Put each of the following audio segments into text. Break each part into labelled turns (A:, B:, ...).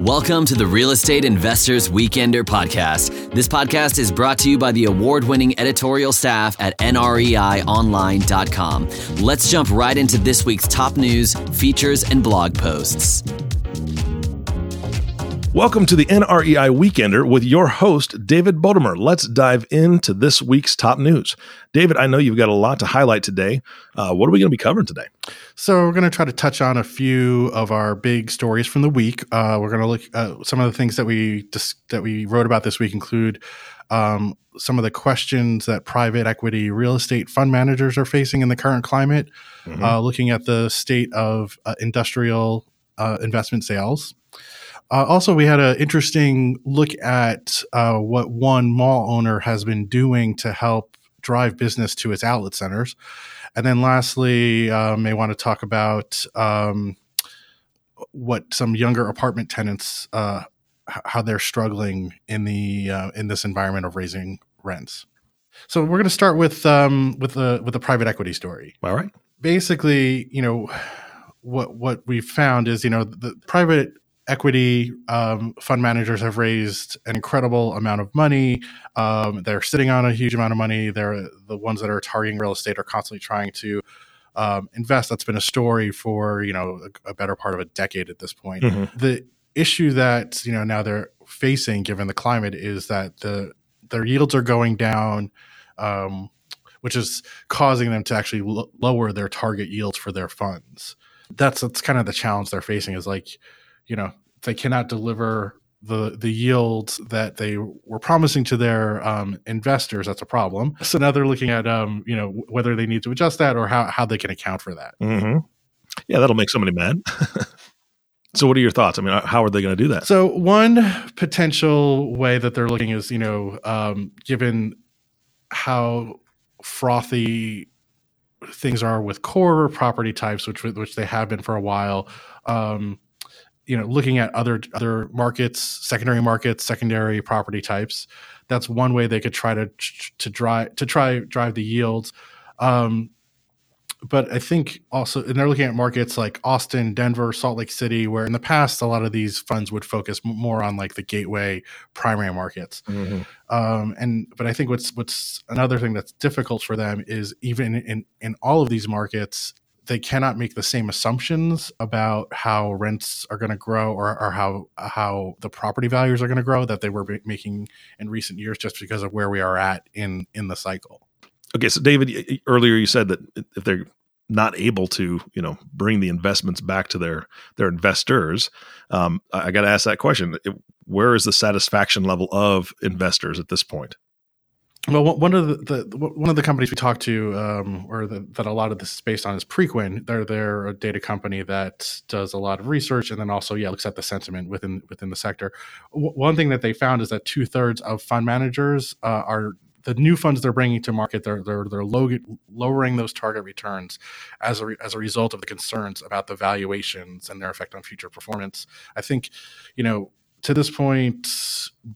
A: Welcome to the Real Estate Investors Weekender podcast. This podcast is brought to you by the award winning editorial staff at NREIOnline.com. Let's jump right into this week's top news, features, and blog posts.
B: Welcome to the NREI Weekender with your host, David Bodamer. Let's dive into this week's top news. David, I know you've got a lot to highlight today. Uh, what are we going to be covering today?
C: So, we're going to try to touch on a few of our big stories from the week. Uh, we're going to look at some of the things that we dis- that we wrote about this week include um, some of the questions that private equity real estate fund managers are facing in the current climate, mm-hmm. uh, looking at the state of uh, industrial uh, investment sales. Uh, also, we had an interesting look at uh, what one mall owner has been doing to help drive business to its outlet centers. And then lastly, uh, may want to talk about um, what some younger apartment tenants, uh, how they're struggling in the uh, in this environment of raising rents. So we're going to start with um, with the with the private equity story.
B: All right.
C: Basically, you know, what what we've found is you know the private equity um, fund managers have raised an incredible amount of money. Um, they're sitting on a huge amount of money. They're the ones that are targeting real estate are constantly trying to um, invest. That's been a story for you know a, a, better part of a decade at this point. Mm-hmm. The issue that you know now they're facing, given the climate, is that the their yields are going down. Um, which is causing them to actually l- lower their target yields for their funds. That's that's kind of the challenge they're facing. Is like you know they cannot deliver the the yield that they were promising to their um, investors. That's a problem. So now they're looking at um, you know whether they need to adjust that or how how they can account for that.
B: Mm-hmm. Yeah, that'll make somebody mad. so, what are your thoughts? I mean, how are they going to do that?
C: So, one potential way that they're looking is you know, um, given how frothy things are with core property types, which which they have been for a while. Um, you know looking at other other markets secondary markets secondary property types that's one way they could try to to drive to try drive the yields um, but I think also, and they're looking at markets like Austin, Denver, Salt Lake City, where in the past a lot of these funds would focus more on like the gateway primary markets. Mm-hmm. Um, and but I think what's what's another thing that's difficult for them is even in in all of these markets, they cannot make the same assumptions about how rents are going to grow or, or how how the property values are going to grow that they were making in recent years just because of where we are at in in the cycle.
B: Okay, so David, earlier you said that if they're not able to, you know, bring the investments back to their their investors, um, I got to ask that question: Where is the satisfaction level of investors at this point?
C: Well, one of the, the, one of the companies we talked to, um, or the, that a lot of this is based on, is Preqin. They're they're a data company that does a lot of research and then also yeah looks at the sentiment within within the sector. W- one thing that they found is that two thirds of fund managers uh, are the new funds they're bringing to market. They're they're they're low, lowering those target returns as a re, as a result of the concerns about the valuations and their effect on future performance. I think, you know, to this point,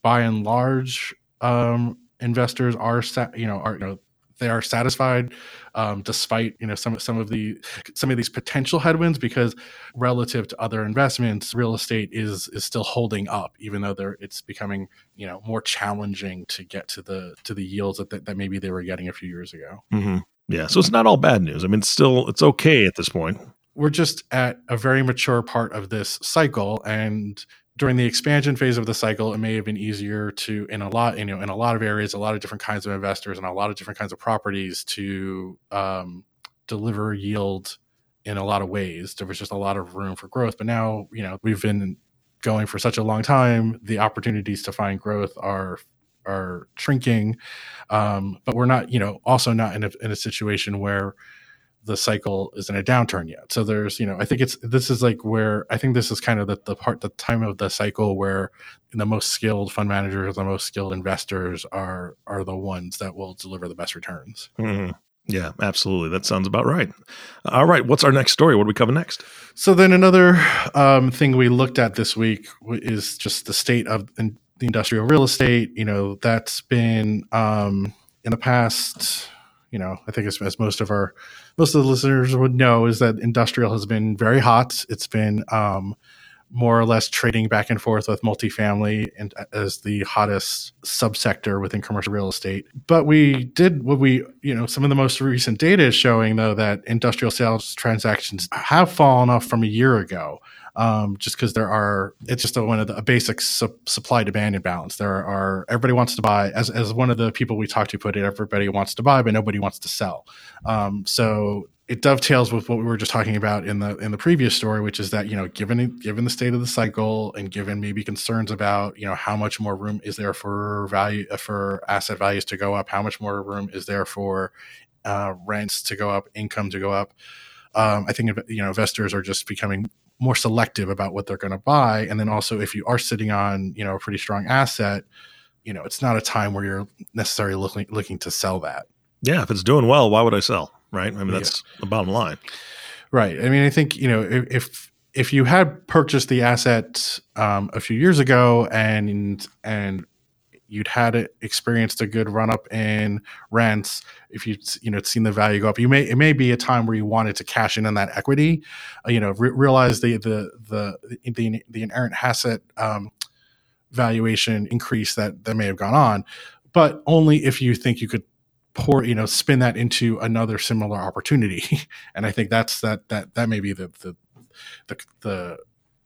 C: by and large. Um, investors are you know are you know they are satisfied um, despite you know some some of the some of these potential headwinds because relative to other investments real estate is is still holding up even though they're it's becoming you know more challenging to get to the to the yields that that maybe they were getting a few years ago.
B: Mm-hmm. yeah so it's not all bad news. I mean it's still it's okay at this point.
C: We're just at a very mature part of this cycle and during the expansion phase of the cycle, it may have been easier to, in a lot, you know, in a lot of areas, a lot of different kinds of investors and a lot of different kinds of properties to um, deliver yield in a lot of ways. There was just a lot of room for growth. But now, you know, we've been going for such a long time. The opportunities to find growth are are shrinking, um, but we're not, you know, also not in a, in a situation where the cycle is in a downturn yet. So there's, you know, I think it's this is like where I think this is kind of the, the part the time of the cycle where the most skilled fund managers, the most skilled investors are are the ones that will deliver the best returns.
B: Mm-hmm. Yeah, absolutely. That sounds about right. All right, what's our next story? What do we cover next?
C: So then another um, thing we looked at this week is just the state of the industrial real estate. You know, that's been um, in the past you know, I think as, as, most of our most of the listeners would know, is that industrial has been very hot. It's been um, more or less trading back and forth with multifamily and as the hottest subsector within commercial real estate. But we did what we, you know, some of the most recent data is showing though that industrial sales transactions have fallen off from a year ago. Um, just because there are, it's just a, one of the a basic su- supply demand imbalance. There are everybody wants to buy, as as one of the people we talked to put it, everybody wants to buy, but nobody wants to sell. Um, so it dovetails with what we were just talking about in the in the previous story, which is that you know, given given the state of the cycle and given maybe concerns about you know how much more room is there for value uh, for asset values to go up, how much more room is there for uh, rents to go up, income to go up. Um, I think you know investors are just becoming more selective about what they're going to buy, and then also if you are sitting on you know a pretty strong asset, you know it's not a time where you're necessarily looking looking to sell that.
B: Yeah, if it's doing well, why would I sell? right? I mean, that's yeah. the bottom line.
C: Right. I mean, I think you know if if you had purchased the asset um, a few years ago and and you'd had it, experienced a good run up in rents, if you you know seen the value go up, you may it may be a time where you wanted to cash in on that equity, uh, you know, re- realize the the the the, the inherent asset um, valuation increase that that may have gone on, but only if you think you could pour you know spin that into another similar opportunity and i think that's that that that may be the the the, the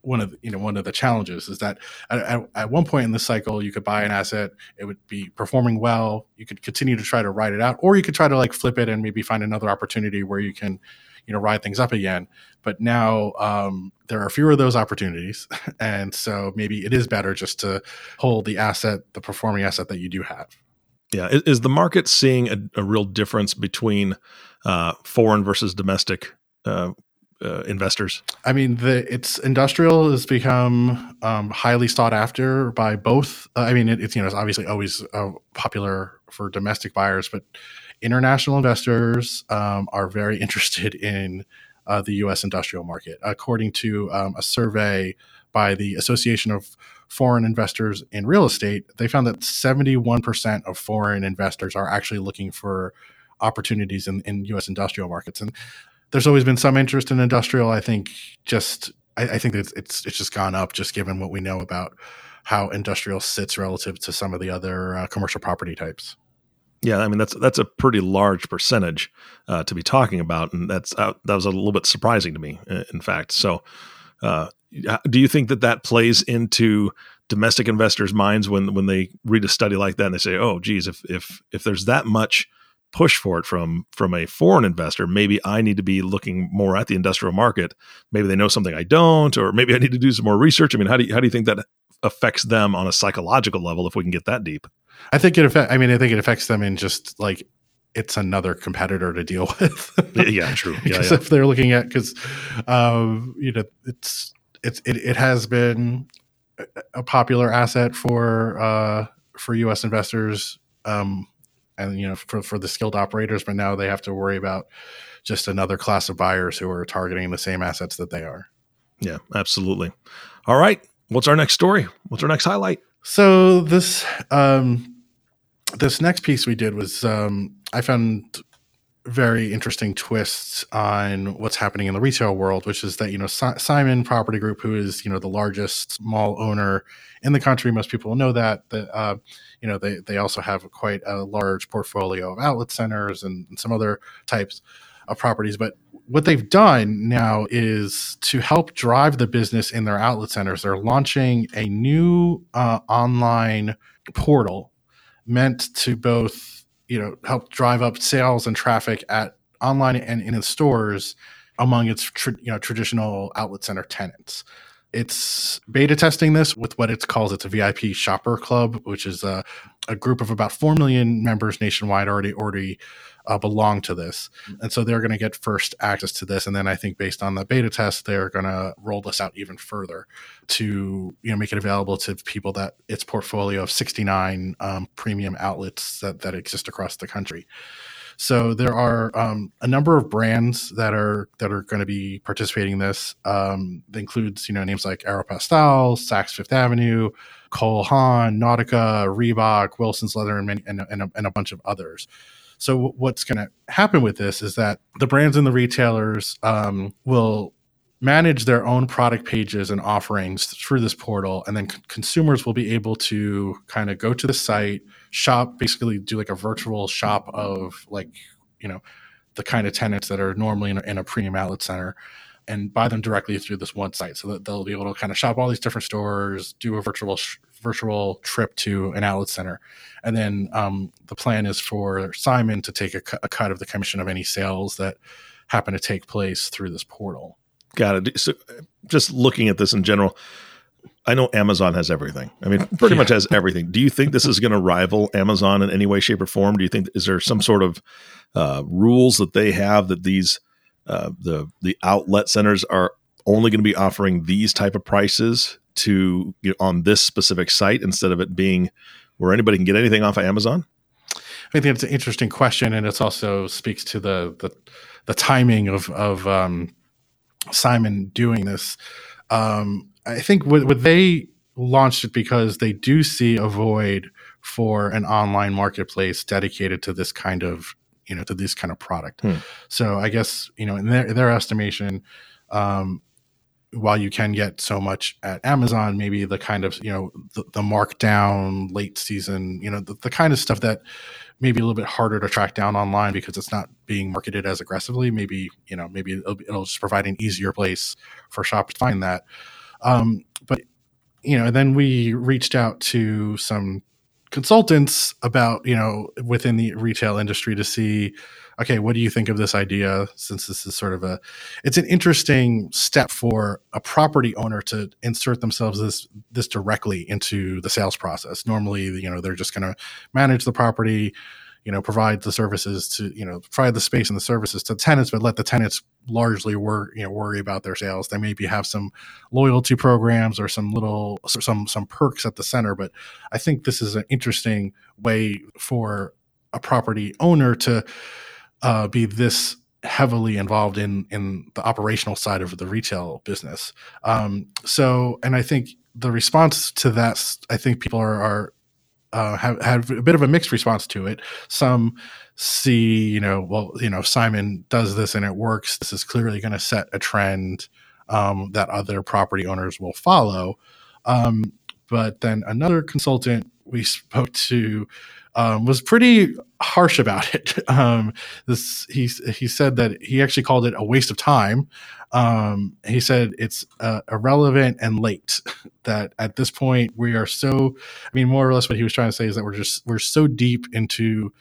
C: one of the, you know one of the challenges is that at, at, one point in the cycle you could buy an asset it would be performing well you could continue to try to ride it out or you could try to like flip it and maybe find another opportunity where you can you know ride things up again. But now um, there are fewer of those opportunities and so maybe it is better just to hold the asset the performing asset that you do have.
B: Yeah, is, is the market seeing a, a real difference between uh, foreign versus domestic uh, uh, investors?
C: I mean, the it's industrial has become um, highly sought after by both. Uh, I mean, it, it's you know it's obviously always uh, popular for domestic buyers, but international investors um, are very interested in uh, the U.S. industrial market, according to um, a survey by the Association of Foreign Investors in Real Estate, they found that 71% of foreign investors are actually looking for opportunities in, in U.S. industrial markets. And there's always been some interest in industrial. I think just I, I think that it's it's just gone up just given what we know about how industrial sits relative to some of the other uh, commercial property types.
B: Yeah, I mean that's that's a pretty large percentage uh, to be talking about, and that's uh, that was a little bit surprising to me, in fact. So, uh, do you think that that plays into domestic investors' minds when when they read a study like that and they say, "Oh, geez, if if if there's that much push for it from from a foreign investor, maybe I need to be looking more at the industrial market. Maybe they know something I don't, or maybe I need to do some more research." I mean, how do you, how do you think that affects them on a psychological level if we can get that deep?
C: I think it affects. I mean, I think it affects them in just like it's another competitor to deal with.
B: yeah, true.
C: Yeah,
B: yeah.
C: if they're looking at because um, you know it's it's it, it has been a popular asset for uh, for U.S. investors, um, and you know for for the skilled operators. But now they have to worry about just another class of buyers who are targeting the same assets that they are.
B: Yeah, absolutely. All right, what's our next story? What's our next highlight?
C: So this um, this next piece we did was um, I found very interesting twists on what's happening in the retail world, which is that you know si- Simon Property Group, who is you know the largest mall owner in the country, most people know that. That uh, you know they they also have quite a large portfolio of outlet centers and, and some other types of properties. But what they've done now is to help drive the business in their outlet centers. They're launching a new uh, online portal meant to both you know help drive up sales and traffic at online and in its stores among its you know traditional outlet center tenants. It's beta testing this with what it calls its a VIP shopper club, which is a, a group of about four million members nationwide already already uh, belong to this. And so they're going to get first access to this. And then I think based on the beta test, they're going to roll this out even further to, you know, make it available to people that its portfolio of 69 um, premium outlets that, that exist across the country. So there are um, a number of brands that are that are going to be participating in this. Um, that includes you know names like Aeropostale, Saks Fifth Avenue, Cole Haan, Nautica, Reebok, Wilson's Leather, and many, and, and, a, and a bunch of others. So what's going to happen with this is that the brands and the retailers um, will manage their own product pages and offerings through this portal and then c- consumers will be able to kind of go to the site shop basically do like a virtual shop of like you know the kind of tenants that are normally in a, in a premium outlet center and buy them directly through this one site. So that they'll be able to kind of shop all these different stores do a virtual sh- virtual trip to an outlet center. And then um, the plan is for simon to take a, cu- a cut of the commission of any sales that happen to take place through this portal
B: Got it. So, just looking at this in general, I know Amazon has everything. I mean, pretty
C: Yeah.
B: much has everything. Do you think this is going to rival Amazon in any way, shape, or form? Do you think is there some sort of uh, rules that they have that these uh, the the outlet centers are only going to be offering these type of prices to you know, on this specific site instead of it being where anybody can get anything off of Amazon?
C: I think it's an interesting question, and it also speaks to the the, the timing of of um, Simon doing this. Um, I think what, what they launched it because they do see a void for an online marketplace dedicated to this kind of you know to this kind of product.
B: Hmm.
C: So I guess you know in their their estimation. Um, while you can get so much at Amazon, maybe the kind of you know the, the markdown late season, you know the, the kind of stuff that maybe a little bit harder to track down online because it's not being marketed as aggressively. Maybe you know maybe it'll, it'll just provide an easier place for shoppers to find that. Um, but you know, then we reached out to some consultants about you know within the retail industry to see okay what do you think of this idea since this is sort of a it's an interesting step for a property owner to insert themselves this this directly into the sales process. Normally you know they're just going to manage the property you know provide the services to you know provide the space and the services to tenants but let the tenants largely work you know worry about their sales. They maybe have some loyalty programs or some little some some perks at the center but i think this is an interesting way for a property owner to uh, be this heavily involved in in the operational side of the retail business um, so and i think the response to that i think people are, are uh, have have a bit of a mixed response to it. Some see, you know, well, you know, Simon does this and it works. This is clearly going to set a trend um, that other property owners will follow. Um, but then another consultant we spoke to um, was pretty harsh about it. Um, this he he said that he actually called it a waste of time. Um, he said it's uh, irrelevant and late. That at this point we are so. I mean, more or less, what he was trying to say is that we're just we're so deep into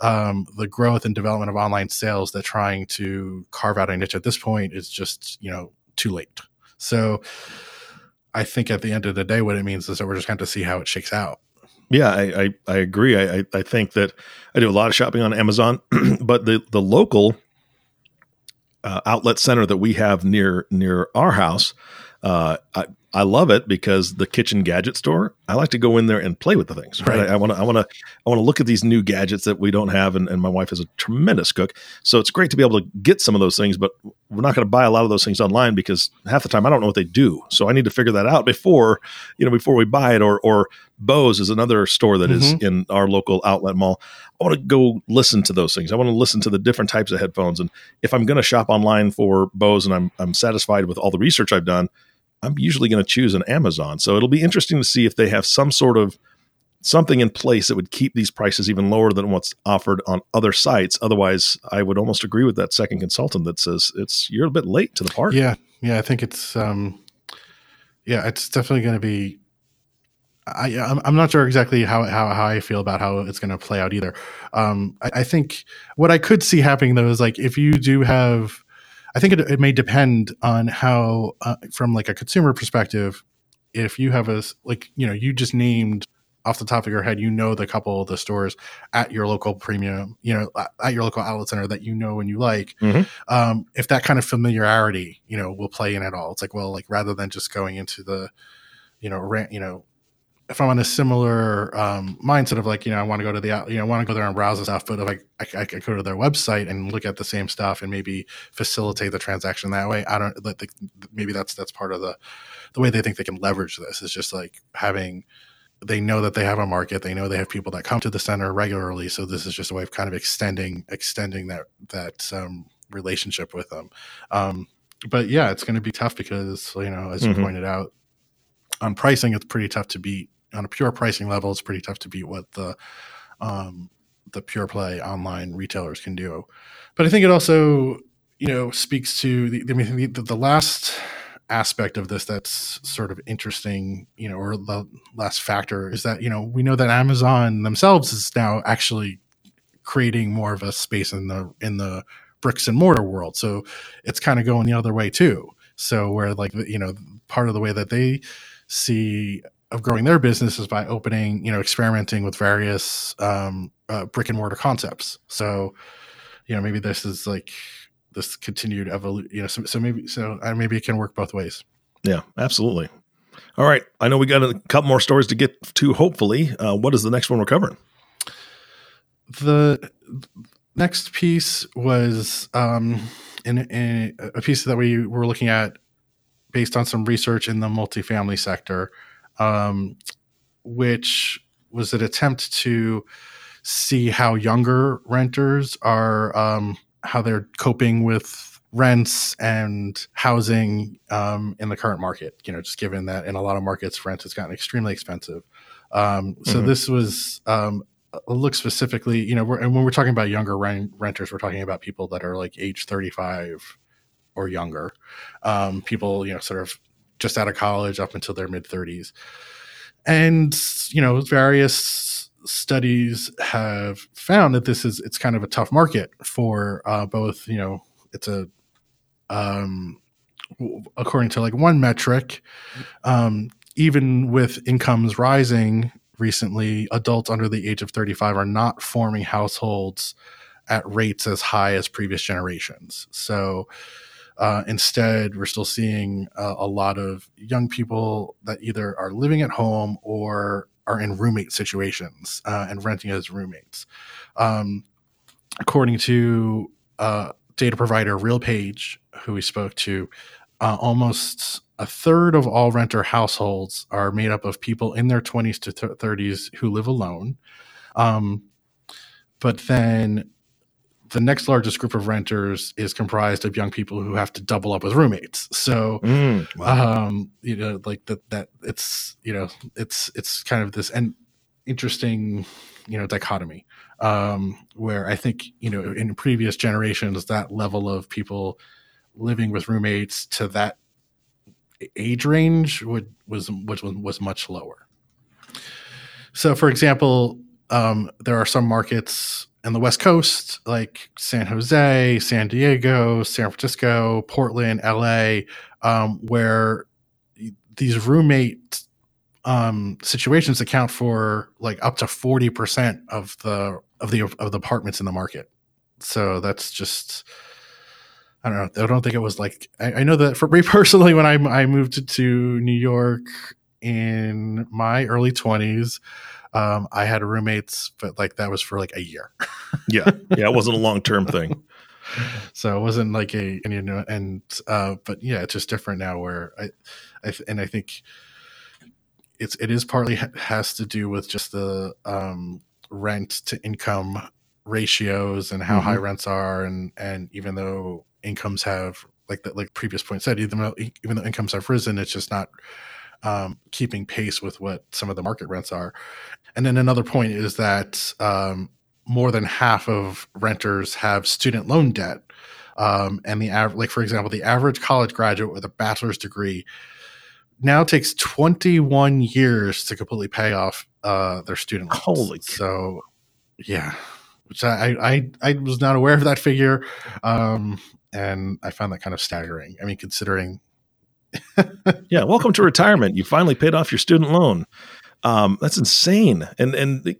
C: um, the growth and development of online sales that trying to carve out a niche at this point is just you know too late. So. I think at the end of the day, what it means is that we're just going to see how it shakes out.
B: Yeah, I I, I agree. I, I think that I do a lot of shopping on Amazon, but the the local uh, outlet center that we have near near our house, uh, I I love it because the kitchen gadget store. I like to go in there and play with the things. Right.
C: Right.
B: I want to I want to I want to look at these new gadgets that we don't have, and, and my wife is a tremendous cook, so it's great to be able to get some of those things. But we're not going to buy a lot of those things online because half the time I don't know what they do. So I need to figure that out before you know before we buy it. Or or Bose is another store that is mm-hmm. in our local outlet mall. I want to go listen to those things. I want to listen to the different types of headphones. And if I'm going to shop online for Bose and I'm I'm satisfied with all the research I've done, I'm usually going to choose an Amazon. So it'll be interesting to see if they have some sort of something in place that would keep these prices even lower than what's offered on other sites. Otherwise, I would almost agree with that second consultant that says it's you're a bit late to the party.
C: Yeah, yeah, I think it's um, yeah, it's definitely going to be. I I'm, I'm not sure exactly how, how how I feel about how it's going to play out either. Um, I, I think what I could see happening though is like if you do have, I think it, it may depend on how uh, from like a consumer perspective, if you have a like you know you just named off the top of your head, you know the couple of the stores at your local premium, you know, at- your local outlet center that you know and you like.
B: Mhm.
C: Um, if that kind of familiarity, you know, will play in at all, it's like, well, like rather than just going into the, you know, rant, you know, if I'm on a similar um, mindset of like, you know, I want to go to the, you know, I want to go there and browse the stuff, but if I, I, I could go to their website and look at the same stuff and maybe facilitate the transaction that way. I don't, like, maybe that's that's part of the, the way they think they can leverage this is just like having they know that they have a market they know they have people that come to the center regularly so this is just a way of kind of extending extending that that um, relationship with them um, but yeah, it's going to be tough because you know, as you
B: Mhm.
C: pointed out, on pricing, it's pretty tough to beat. On a pure pricing level, it's pretty tough to beat what the um, the pure play online retailers can do. But I think it also, you know, speaks to the. I mean, the, the last aspect of this that's sort of interesting, you know, or the last factor is that you know we know that Amazon themselves is now actually creating more of a space in the in the bricks and mortar world. So it's kind of going the other way too. So where like you know part of the way that they see of growing their business is by opening, you know, experimenting with various um, uh, brick and mortar concepts. So you know maybe this is like this continued evolution. You know, so, so maybe so uh, maybe it can work both ways.
B: Yeah, absolutely. All right. I know we got a couple more stories to get to, hopefully. Uh, what is the next one we're covering?
C: the next piece was um, in, in a piece that we were looking at based on some research in the multifamily sector, um, which was an attempt to see how younger renters are um, how they're coping with rents and housing um, in the current market. You know, just given that in a lot of markets, rent has gotten extremely expensive. Um, so
B: Mhm.
C: this was um, look specifically. You know, we're, and when we're talking about younger rent, renters, we're talking about people that are like age thirty five or younger. Um, people, you know, sort of just out of college up until their mid thirties, and you know, various studies have found that this is it's kind of a tough market for uh, both. You know, it's a um, according to like one metric, um, even with incomes rising recently, adults under the age of 35 are not forming households at rates as high as previous generations. So uh, instead, we're still seeing uh, a lot of young people that either are living at home or are in roommate situations uh, and renting as roommates. Um, according to uh, data provider RealPage, who we spoke to, uh, almost a third of all renter households are made up of people in their 20s to th- 30s who live alone. Um, but then the next largest group of renters is comprised of young people who have to double up with roommates. So,
B: Mm,
C: um, you know, like that, that it's, you know, it's, it's kind of this and interesting, you know, dichotomy, um, where I think, you know, in previous generations, that level of people living with roommates to that age range would, was, was, was much lower. So, for example, um, there are some markets in the West Coast, like San Jose, San Diego, San Francisco, Portland, LA, um, where these roommate um, situations account for like up to forty percent of the of the of the apartments in the market. So that's just. I don't know. I don't think it was like I, I know that for me personally, when I I moved to New York in my early twenties, um, I had roommates, but like that was for like a year.
B: yeah. Yeah. It wasn't a long term thing.
C: so it wasn't like a and, you know and uh but yeah it's just different now where i i th- and i think it's it is partly ha- has to do with just the um rent to income ratios and how
B: Mhm.
C: high rents are and and even though incomes have like the like previous point said even though even though incomes have risen it's just not um, keeping pace with what some of the market rents are and then another point is that um, more than half of renters have student loan debt. Um, and the average, like for example, the average college graduate with a bachelor's degree now takes 21 years to completely pay off uh, their student loans.
B: Holy.
C: So, yeah, which I, I I was not aware of that figure, um, and I found that kind of staggering. I mean, considering
B: Yeah. Welcome to retirement. You finally paid off your student loan. Um, that's insane. And and the-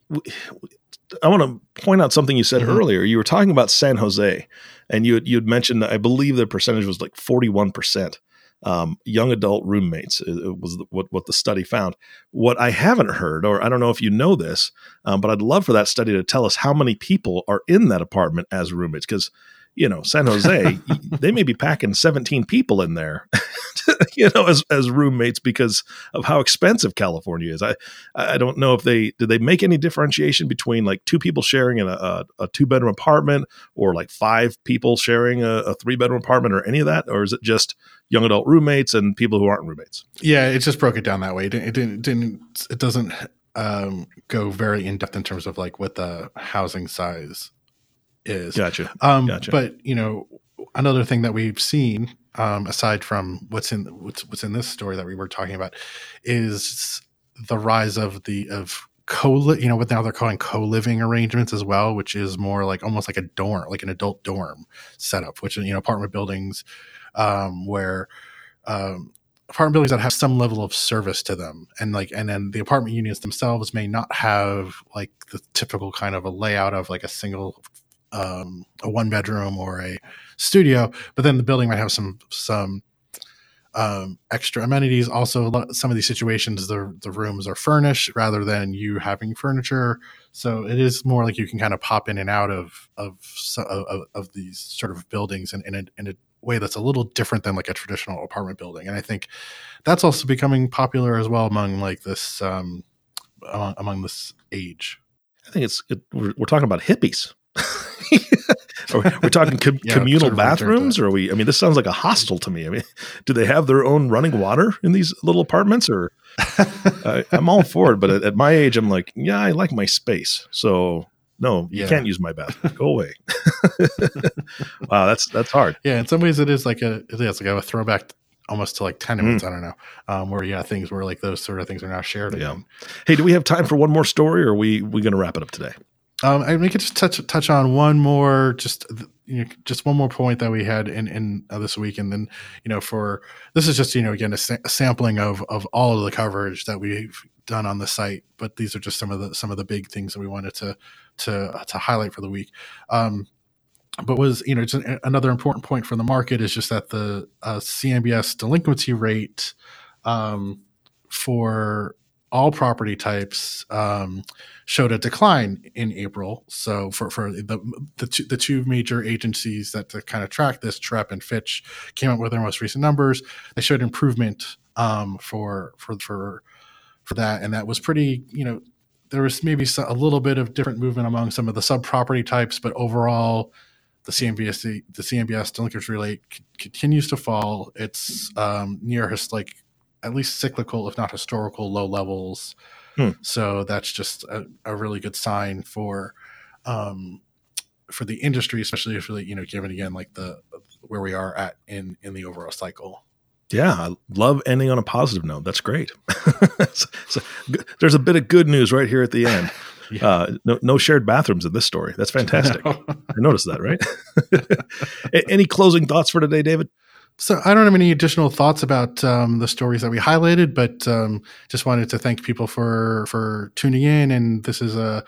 B: I want to point out something you said
C: Mhm.
B: earlier. You were talking about San Jose, and you you had mentioned I believe the percentage was like forty one percent um, young adult roommates. It, it was what what the study found. What I haven't heard, or I don't know if you know this, um, but I'd love for that study to tell us how many people are in that apartment as roommates because. You know, San Jose, they may be packing 17 people in there, you know, as, as roommates because of how expensive California is. I, I don't know if they, did they make any differentiation between like two people sharing in a, a, a two bedroom apartment or like five people sharing a, a three bedroom apartment or any of that? Or is it just young adult roommates and people who aren't roommates?
C: Yeah, it just broke it down that way. It didn't, it didn't, didn't it doesn't um, go very in depth in terms of like what the housing size is.
B: Gotcha.
C: Um,
B: Gotcha.
C: But you know, another thing that we've seen, um, aside from what's in what's, what's in this story that we were talking about, is the rise of the of co you know what now they're calling co-living arrangements as well which is more like almost like a dorm like an adult dorm setup which you know apartment buildings um, where um, apartment buildings that have some level of service to them and like and then the apartment units themselves may not have like the typical kind of a layout of like a single um, a one bedroom or a studio but then the building might have some some um, extra amenities. Also some of these situations the the rooms are furnished rather than you having furniture. So it is more like you can kind of pop in and out of of of, of these sort of buildings in, in a, in a way that's a little different than like a traditional apartment building. And i think that's also becoming popular as well among like this um among, among this age.
B: I think it's, it, we're, we're talking about hippies. Are we- we're talking com-
C: Yeah,
B: communal
C: sort of
B: bathrooms, or are we? I mean, this sounds like a hostel to me. I mean, do they have their own running water in these little apartments, or uh, I'm all for it. But at, at my age, I'm like, yeah, I like my space. So no, you
C: Yeah.
B: can't use my bathroom. Go away. wow, that's that's hard.
C: yeah in some ways it is like a it is like a throwback almost to like tenements i don't know um where yeah things where like those sort of things are now shared
B: Yeah.
C: again
B: Hey, do we have time for one more story, or are we we going to wrap it up today?
C: Um, and we could just touch touch on one more, just you know, just one more point that we had in in uh, this week, and then you know, for this is just you know again a, sa- a sampling of of all of the coverage that we've done on the site, but these are just some of the some of the big things that we wanted to to to highlight for the week. Um, but was you know just another important point for the market is just that the uh, CMBS delinquency rate um, for all property types um, showed a decline in April. So for, for the the two, the two major agencies that to kind of track this, Trepp and Fitch, came up with their most recent numbers. They showed improvement um, for for for for that, and that was pretty. You know, there was maybe a little bit of different movement among some of the sub property types, but overall. The CMBS the, CMBS delinquency rate c- continues to fall. It's um, near like at least cyclical, if not historical, low levels.
B: Hmm.
C: So that's just a, a really good sign for um, for the industry, especially if you know, given again like the where we are at in in the overall cycle.
B: Yeah, I love ending on a positive note. That's great. so, so, there's a bit of good news right here at the end.
C: Yeah.
B: Uh, no, no shared bathrooms in this story. That's fantastic. I noticed that, right? Any closing thoughts for today, David?
C: So I don't have any additional thoughts about um, the stories that we highlighted, but um, just wanted to thank people for for tuning in. And this is a,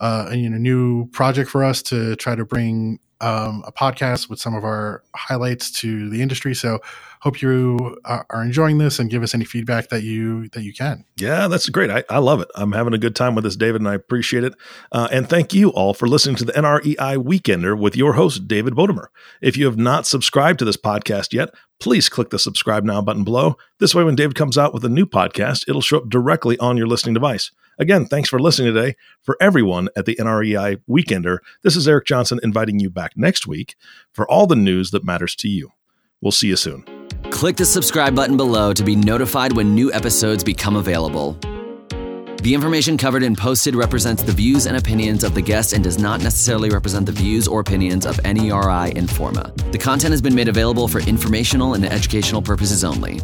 C: a you know new project for us to try to bring um, a podcast with some of our highlights to the industry. So hope you are are enjoying this and give us any feedback that you that you can.
B: Yeah, that's great. I, I love it. I'm having a good time with this, David, and I appreciate it. Uh, and thank you all for listening to the NREI Weekender with your host, David Bodamer. If you have not subscribed to this podcast yet, please click the subscribe now button below. This way, when David comes out with a new podcast, it'll show up directly on your listening device. Again, thanks for listening today. For everyone at the NREI Weekender, this is Eric Johnson inviting you back next week for all the news that matters to you. We'll see you soon.
A: Click the subscribe button below to be notified when new episodes become available. The information covered and posted represents the views and opinions of the guest and does not necessarily represent the views or opinions of NERI Informa. The content has been made available for informational and educational purposes only.